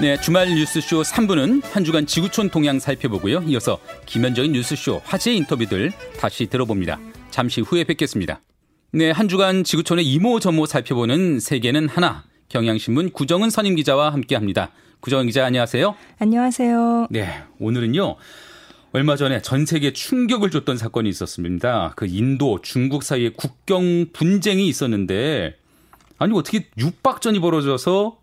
네, 주말 뉴스쇼 3부는 한 주간 지구촌 동향 살펴보고요. 이어서 김현정의 뉴스쇼 화제 인터뷰들 다시 들어봅니다. 잠시 후에 뵙겠습니다. 네, 한 주간 지구촌의 이모 저모 살펴보는 세계는 하나. 경향신문 구정은 선임 기자와 함께합니다. 구정은 기자 안녕하세요. 안녕하세요. 네, 오늘은요. 얼마 전에 전 세계 충격을 줬던 사건이 있었습니다. 그 인도, 중국 사이에 국경 분쟁이 있었는데 아니 어떻게 육박전이 벌어져서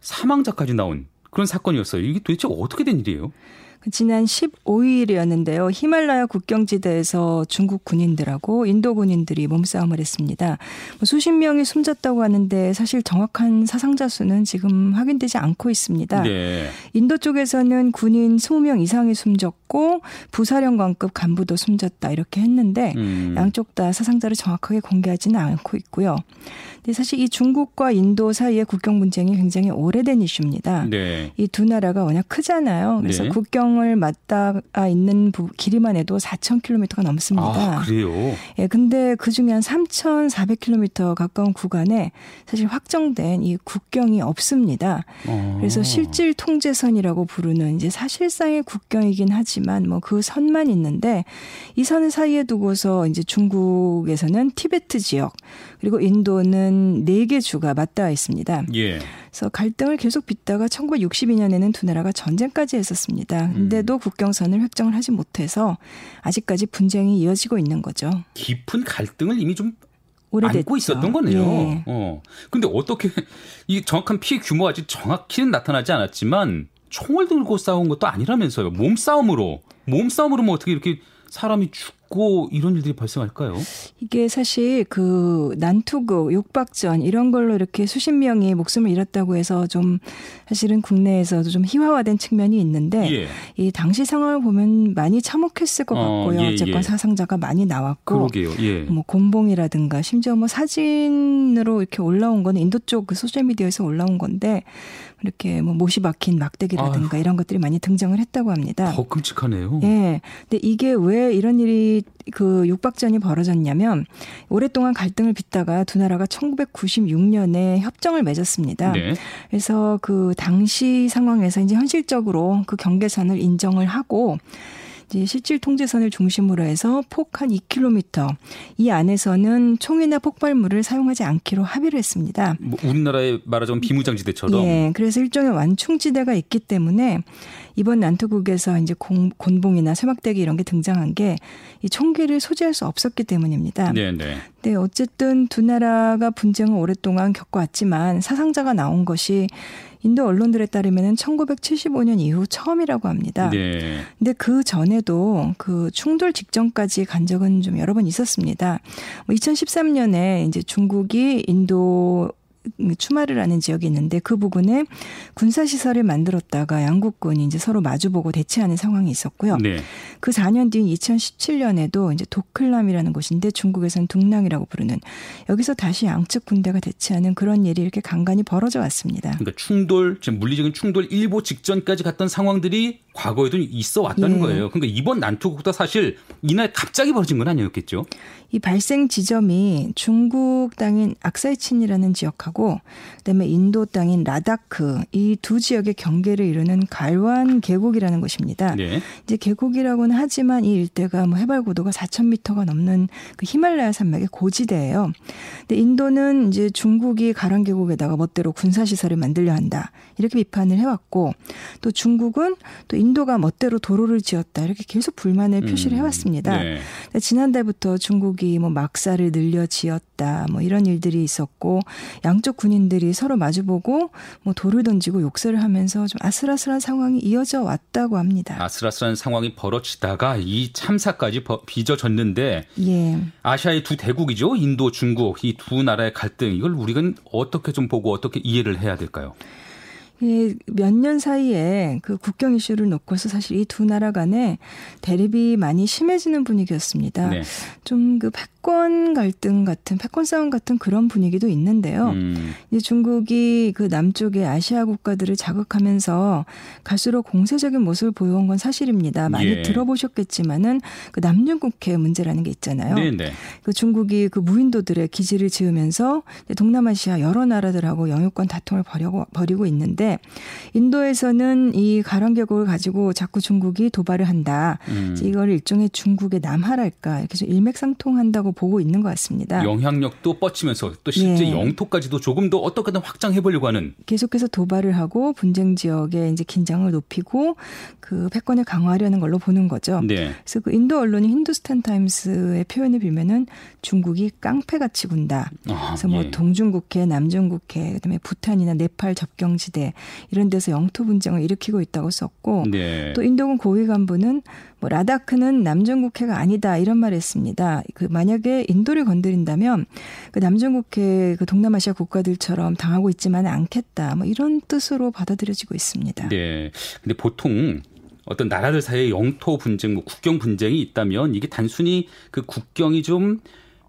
사망자까지 나온 그런 사건이었어요. 이게 도대체 어떻게 된 일이에요? 그 지난 15일이었는데요. 히말라야 국경지대에서 중국 군인들하고 인도 군인들이 몸싸움을 했습니다. 뭐 수십 명이 숨졌다고 하는데 사실 정확한 사상자 수는 지금 확인되지 않고 있습니다. 네. 인도 쪽에서는 군인 20명 이상이 숨졌고 부사령관급 간부도 숨졌다 이렇게 했는데 음. 양쪽 다 사상자를 정확하게 공개하지는 않고 있고요. 근데 사실 이 중국과 인도 사이의 국경 분쟁이 굉장히 오래된 이슈입니다. 네. 이두 나라가 워낙 크잖아요. 그래서 네. 국경 을 맞닿아 있는 길이만 해도 4,000km가 넘습니다. 아, 그래요? 예, 근데 그 중에 한 3,400km 가까운 구간에 사실 확정된 이 국경이 없습니다. 어. 그래서 실질 통제선이라고 부르는 이제 사실상의 국경이긴 하지만 뭐 그 선만 있는데 이 선을 사이에 두고서 이제 중국에서는 티베트 지역 그리고 인도는 있는 4개 주가 맞닿아 있습니다. 예. 그래서 갈등을 계속 빚다가 1962년에는 두 나라가 전쟁까지 했었습니다. 근데도 음. 국경선을 획정을 하지 못해서 아직까지 분쟁이 이어지고 있는 거죠. 깊은 갈등을 이미 좀 오래됐죠. 안고 있었던 거네요. 예. 어. 근데 어떻게 이 정확한 피해 규모가 아직 정확히는 나타나지 않았지만 총을 들고 싸운 것도 아니라면서요. 몸싸움으로 몸싸움으로 뭐 어떻게 이렇게 사람이 죽고 이런 일들이 발생할까요? 이게 사실 그 난투극, 육박전 이런 걸로 이렇게 수십 명이 목숨을 잃었다고 해서 좀 사실은 국내에서도 좀 희화화된 측면이 있는데 예. 이 당시 상황을 보면 많이 참혹했을 것 어, 같고요. 어, 예, 어쨌건 예. 사상자가 많이 나왔고 그러게요. 예. 뭐 곤봉이라든가 심지어 뭐 사진으로 이렇게 올라온 거는 인도 쪽 그 소셜 미디어에서 올라온 건데 이렇게 뭐 못이 박힌 막대기라든가 아유. 이런 것들이 많이 등장을 했다고 합니다. 더 끔찍하네요. 예. 근데 이게 왜 이런 일이 그 육박전이 벌어졌냐면 오랫동안 갈등을 빚다가 두 나라가 1996년에 협정을 맺었습니다. 네. 그래서 그 당시 상황에서 이제 현실적으로 그 경계선을 인정을 하고 이제 실질 통제선을 중심으로 해서 폭 한 2km 이 안에서는 총이나 폭발물을 사용하지 않기로 합의를 했습니다. 뭐 우리나라의 말하자면 비무장지대처럼. 예. 그래서 일종의 완충지대가 있기 때문에 이번 난투국에서 이제 공, 곤봉이나 쇠막대기 이런 게 등장한 게 이 총기를 소지할 수 없었기 때문입니다. 네, 네. 네, 어쨌든 두 나라가 분쟁을 오랫동안 겪어왔지만 사상자가 나온 것이 인도 언론들에 따르면 1975년 이후 처음이라고 합니다. 네. 근데 그 전에도 그 충돌 직전까지 간 적은 좀 여러 번 있었습니다. 2013년에 뭐 이제 중국이 인도 추마르라는 지역이 있는데 그 부근에 군사 시설을 만들었다가 양국군이 이제 서로 마주보고 대치하는 상황이 있었고요. 네. 그 4년 뒤인 2017년에도 이제 도클람이라는 곳인데 중국에서는 둥랑이라고 부르는 여기서 다시 양측 군대가 대치하는 그런 일이 이렇게 간간히 벌어져 왔습니다. 그러니까 충돌, 지금 물리적인 충돌 일보 직전까지 갔던 상황들이 과거에도 있어 왔다는 예. 거예요. 그러니까 이번 난투국도 사실 이날 갑자기 벌어진 건 아니었겠죠? 이 발생 지점이 중국 땅인 악사이친이라는 지역하고 그다음에 인도 땅인 라다크 이 두 지역의 경계를 이루는 갈완 계곡이라는 곳입니다. 네. 이제 계곡이라고는 하지만 이 일대가 뭐 해발 고도가 4,000m가 넘는 그 히말라야 산맥의 고지대예요. 근데 인도는 이제 중국이 갈완 계곡에다가 멋대로 군사 시설을 만들려 한다 이렇게 비판을 해왔고 또 중국은 또 인도가 멋대로 도로를 지었다 이렇게 계속 불만을 표시를 음, 해왔습니다. 네. 지난달부터 중국이 뭐 막사를 늘려 지었다 뭐 이런 일들이 있었고 양쪽 군인들이 서로 마주보고 뭐 돌을 던지고 욕설을 하면서 좀 아슬아슬한 상황이 이어져 왔다고 합니다. 아슬아슬한 상황이 벌어지다가 이 참사까지 빚어졌는데 예. 아시아의 두 대국이죠 인도 중국 이 두 나라의 갈등 이걸 우리가 어떻게 좀 보고 어떻게 이해를 해야 될까요? 몇 년 사이에 그 국경 이슈를 놓고서 사실 이 두 나라 간에 대립이 많이 심해지는 분위기였습니다. 네. 좀그 패권 갈등 같은 패권 싸움 같은 그런 분위기도 있는데요. 음. 이제 중국이 그 남쪽의 아시아 국가들을 자극하면서 갈수록 공세적인 모습을 보여온 건 사실입니다. 많이 예. 들어보셨겠지만은 그 남중국해 문제라는 게 있잖아요. 네네. 네. 그 중국이 그 무인도들의 기지를 지으면서 동남아시아 여러 나라들하고 영유권 다툼을 벌이고 벌이고 있는데 인도에서는 이 가랑 계곡을 가지고 자꾸 중국이 도발을 한다. 음. 이걸 일종의 중국의 남하랄까 이렇게 좀 일맥상통한다고 보고 있는 것 같습니다. 영향력도 뻗치면서 또 실제 예. 영토까지도 조금 더 어떻게든 확장해 보려고 하는 계속해서 도발을 하고 분쟁 지역에 이제 긴장을 높이고 그 패권을 강화하려는 걸로 보는 거죠. 네. 그래서 그 인도 언론인 힌두스탄 타임스의 표현을 빌면은 중국이 깡패같이 군다. 아, 그래서 뭐 예. 동중국해, 남중국해, 그다음에 부탄이나 네팔 접경지대 이런 데서 영토 분쟁을 일으키고 있다고 썼고 네. 또 인도군 고위 간부는 뭐 라다크는 남중국해가 아니다 이런 말을 했습니다. 그 만약 에 인도를 건드린다면 그 남중국해 그 동남아시아 국가들처럼 당하고 있지만 않겠다. 뭐 이런 뜻으로 받아들여지고 있습니다. 네. 근데 보통 어떤 나라들 사이에 영토 분쟁, 뭐 국경 분쟁이 있다면 이게 단순히 그 국경이 좀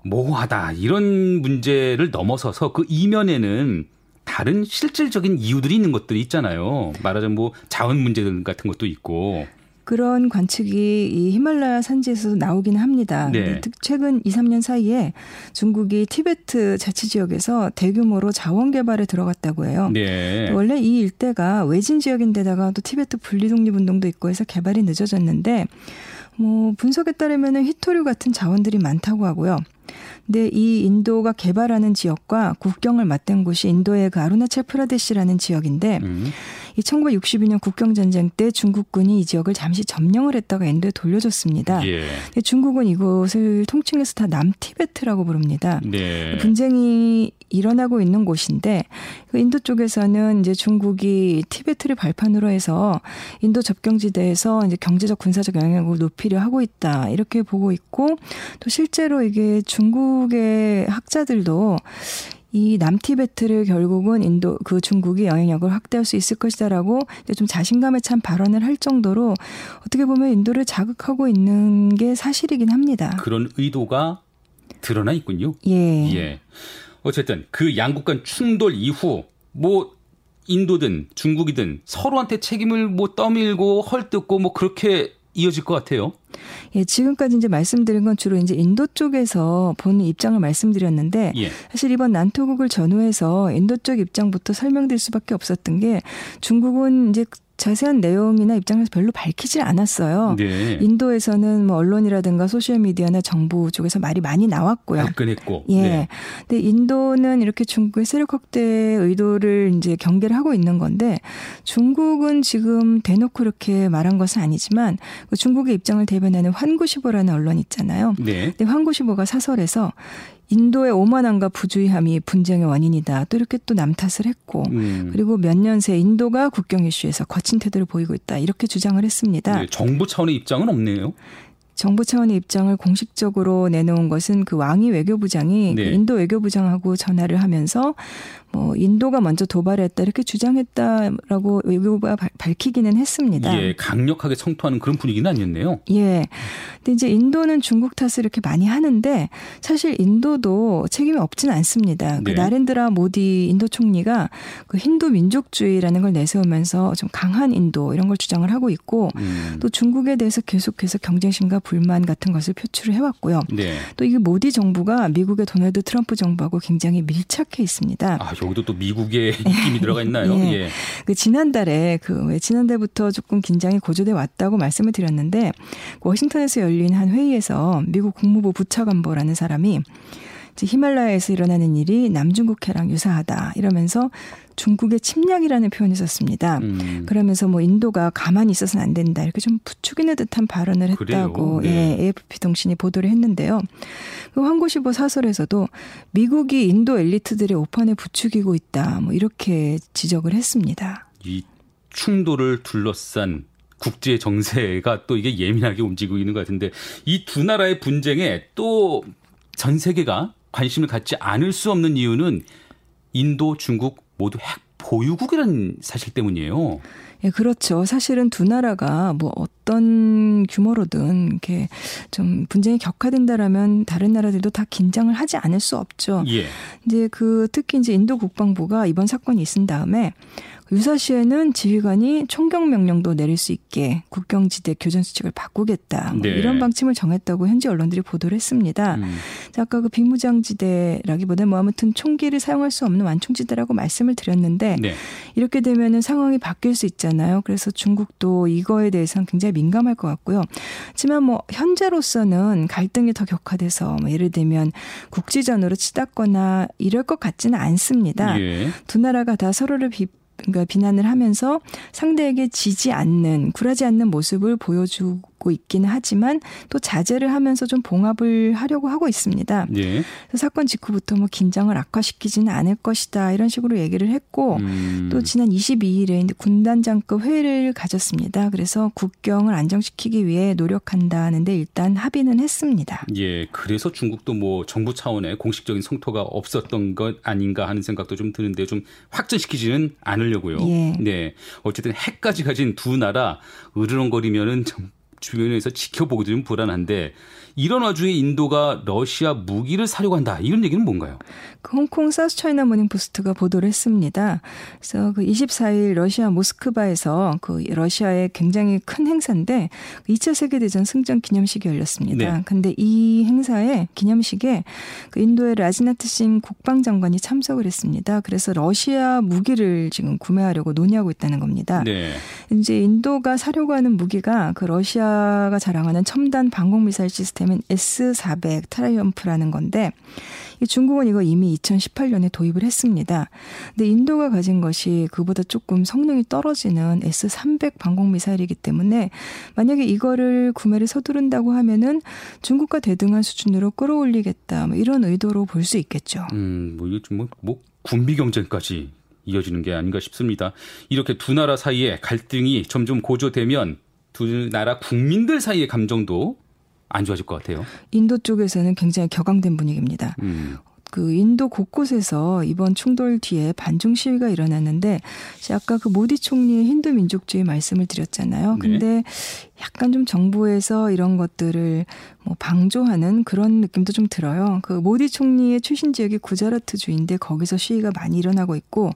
모호하다 이런 문제를 넘어서서 그 이면에는 다른 실질적인 이유들이 있는 것들이 있잖아요. 말하자면 뭐 자원 문제 들 같은 것도 있고. 그런 관측이 이 히말라야 산지에서 나오기는 합니다. 네. 최근 2, 3년 사이에 중국이 티베트 자치 지역에서 대규모로 자원 개발에 들어갔다고 해요. 네. 원래 이 일대가 외진 지역인데다가 또 티베트 분리 독립 운동도 있고 해서 개발이 늦어졌는데 뭐 분석에 따르면은 히토류 같은 자원들이 많다고 하고요. 근데 이 인도가 개발하는 지역과 국경을 맞댄 곳이 인도의 그 아루나찰 프라데시라는 지역인데 음. 이 1962년 국경 전쟁 때 중국군이 이 지역을 잠시 점령을 했다가 인도에 돌려줬습니다. 예. 근데 중국은 이곳을 통칭해서 다 남티베트라고 부릅니다. 네. 분쟁이 일어나고 있는 곳인데 그 인도 쪽에서는 이제 중국이 티베트를 발판으로 해서 인도 접경지대에서 이제 경제적 군사적 영향력을 높이려 하고 있다 이렇게 보고 있고 또 실제로 이게 중국의 학자들도 이 남티베트를 결국은 인도 그 중국이 영향력을 확대할 수 있을 것이다라고 좀 자신감에 찬 발언을 할 정도로 어떻게 보면 인도를 자극하고 있는 게 사실이긴 합니다. 그런 의도가 드러나 있군요. 예. 예. 어쨌든 그 양국 간 충돌 이후 뭐 인도든 중국이든 서로한테 책임을 뭐 떠밀고 헐뜯고 뭐 그렇게 이어질 것 같아요. 예, 지금까지 이제 말씀드린 건 주로 이제 인도 쪽에서 본 입장을 말씀드렸는데 예. 사실 이번 난토국을 전후해서 인도 쪽 입장부터 설명드릴 수밖에 없었던 게 중국은 이제 자세한 내용이나 입장에서 별로 밝히질 않았어요. 네. 인도에서는 뭐 언론이라든가 소셜 미디어나 정부 쪽에서 말이 많이 나왔고요. 발끈했고. 예. 네. 근데 인도는 이렇게 중국의 세력 확대 의도를 이제 경계를 하고 있는 건데 중국은 지금 대놓고 이렇게 말한 것은 아니지만 그 중국의 입장을 대변하는 환구시보라는 언론 있잖아요. 네. 근데 환구시보가 사설에서 인도의 오만함과 부주의함이 분쟁의 원인이다. 또 이렇게 또 남탓을 했고 음. 그리고 몇 년 새 인도가 국경 이슈에서 거친 태도를 보이고 있다. 이렇게 주장을 했습니다. 네, 정부 차원의 입장은 없네요. 정부 차원의 입장을 공식적으로 내놓은 것은 그 왕이 외교부장이 네. 인도 외교부장하고 전화를 하면서 뭐 인도가 먼저 도발했다 이렇게 주장했다라고 외교부가 밝히기는 했습니다. 예, 강력하게 성토하는 그런 분위기는 아니었네요. 예. 근데 이제 인도는 중국 탓을 이렇게 많이 하는데 사실 인도도 책임이 없지는 않습니다. 그 네. 그 나렌드라 모디 인도 총리가 그 힌두 민족주의라는 걸 내세우면서 좀 강한 인도 이런 걸 주장을 하고 있고 음. 또 중국에 대해서 계속해서 경쟁심과 불만 같은 것을 표출을 해왔고요. 네. 또 이게 모디 정부가 미국의 도널드 트럼프 정부하고 굉장히 밀착해 있습니다. 아, 여기도 또 미국의 느낌이 들어가 있나요? 예. 예. 그 지난달에 그 지난달부터 조금 긴장이 고조돼 왔다고 말씀을 드렸는데 그 워싱턴에서 열린 한 회의에서 미국 국무부 부차관보라는 사람이 히말라야에서 일어나는 일이 남중국해랑 유사하다 이러면서 중국의 침략이라는 표현을 썼습니다. 음. 그러면서 뭐 인도가 가만히 있어서는 안 된다 이렇게 좀 부추기는 듯한 발언을 했다고 네. 예, AFP 통신이 보도를 했는데요. 그 황고시보 사설에서도 미국이 인도 엘리트들의 오판에 부추기고 있다 뭐 이렇게 지적을 했습니다. 이 충돌을 둘러싼 국제 정세가 또 이게 예민하게 움직이고 있는 것 같은데 이 두 나라의 분쟁에 또 전 세계가 관심을 갖지 않을 수 없는 이유는 인도, 중국 모두 핵 보유국이라는 사실 때문이에요. 예, 그렇죠. 사실은 두 나라가 뭐 어떤 규모로든 이렇게 좀 분쟁이 격화된다라면 다른 나라들도 다 긴장을 하지 않을 수 없죠. 예. 이제 그 특히 이제 인도 국방부가 이번 사건이 있은 다음에 유사시에는 지휘관이 총격 명령도 내릴 수 있게 국경지대 교전 수칙을 바꾸겠다. 뭐 네. 이런 방침을 정했다고 현지 언론들이 보도를 했습니다. 음. 아까 그 비무장지대라기보다는 뭐 아무튼 총기를 사용할 수 없는 완충지대라고 말씀을 드렸는데 네. 이렇게 되면은 상황이 바뀔 수 있잖아요. 그래서 중국도 이거에 대해서는 굉장히 민감할 것 같고요. 하지만 뭐 현재로서는 갈등이 더 격화돼서 뭐 예를 들면 국지전으로 치닫거나 이럴 것 같지는 않습니다. 예. 두 나라가 다 서로를 비 그러니까 비난을 하면서 상대에게 지지 않는 굴하지 않는 모습을 보여주고 갖고 있기는 하지만 또 자제를 하면서 좀 봉합을 하려고 하고 있습니다. 예. 사건 직후부터 뭐 긴장을 악화시키지는 않을 것이다 이런 식으로 얘기를 했고 음. 또 지난 22일에 군단장급 회의를 가졌습니다. 그래서 국경을 안정시키기 위해 노력한다는데 일단 합의는 했습니다. 예, 그래서 중국도 뭐 정부 차원의 공식적인 성토가 없었던 것 아닌가 하는 생각도 좀 드는데 좀 확전시키지는 않으려고요. 예. 네, 어쨌든 핵까지 가진 두 나라 으르렁거리면은 좀 주변에서 지켜보기도 좀 불안한데 이런 와중에 인도가 러시아 무기를 사려고 한다. 이런 얘기는 뭔가요? 그 홍콩 사우스차이나 모닝 포스트가 보도를 했습니다. 그래서 그 24일 러시아 모스크바에서 그 러시아의 굉장히 큰 행사인데 2차 세계 대전 승전 기념식이 열렸습니다. 네. 근데 이 행사에 기념식에 그 인도의 라지나트 싱 국방장관이 참석을 했습니다. 그래서 러시아 무기를 지금 구매하려고 논의하고 있다는 겁니다. 네. 이제 인도가 사려고 하는 무기가 그 러시아가 자랑하는 첨단 방공 미사일 시스템 시스템인 S400 트라이엄프라는 건데 중국은 이거 이미 2018년에 도입을 했습니다. 근데 인도가 가진 것이 그보다 조금 성능이 떨어지는 S300 방공 미사일이기 때문에 만약에 이거를 구매를 서두른다고 하면은 중국과 대등한 수준으로 끌어올리겠다 뭐 이런 의도로 볼 수 있겠죠. 음, 뭐 이게 뭐, 뭐 군비 경쟁까지 이어지는 게 아닌가 싶습니다. 이렇게 두 나라 사이에 갈등이 점점 고조되면 두 나라 국민들 사이의 감정도 안 좋아질 것 같아요. 인도 쪽에서는 굉장히 격앙된 분위기입니다. 음. 그 인도 곳곳에서 이번 충돌 뒤에 반중 시위가 일어났는데 아까 그 모디 총리의 힌두 민족주의 말씀을 드렸잖아요. 네. 근데 네. 약간 좀 정부에서 이런 것들을 뭐 방조하는 그런 느낌도 좀 들어요. 그 모디 총리의 출신 지역이 구자라트 주인데 거기서 시위가 많이 일어나고 있고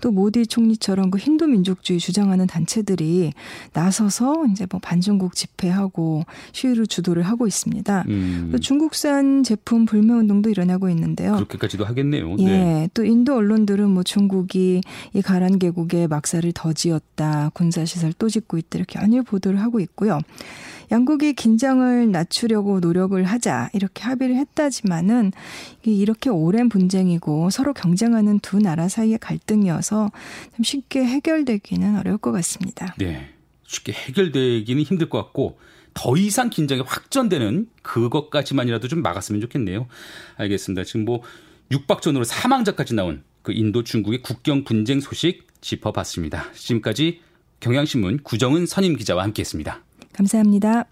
또 모디 총리처럼 그 힌두 민족주의 주장하는 단체들이 나서서 이제 뭐 반중국 집회하고 시위를 주도를 하고 있습니다. 음. 중국산 제품 불매 운동도 일어나고 있는데요. 그렇게까지도 하겠네요. 예. 네. 또 인도 언론들은 뭐 중국이 이 가란 계곡에 막사를 더 지었다, 군사 시설 또 짓고 있다 이렇게 연일 보도를 하고 있고요. 양국이 긴장을 낮추려고 노력을 하자 이렇게 합의를 했다지만은 이렇게 오랜 분쟁이고 서로 경쟁하는 두 나라 사이의 갈등이어서 좀 쉽게 해결되기는 어려울 것 같습니다. 네. 쉽게 해결되기는 힘들 것 같고 더 이상 긴장이 확전되는 그것까지만이라도 좀 막았으면 좋겠네요. 알겠습니다. 지금 뭐 육박전으로 사망자까지 나온 그 인도 중국의 국경 분쟁 소식 짚어봤습니다. 지금까지 경향신문 구정은 선임 기자와 함께했습니다. 감사합니다.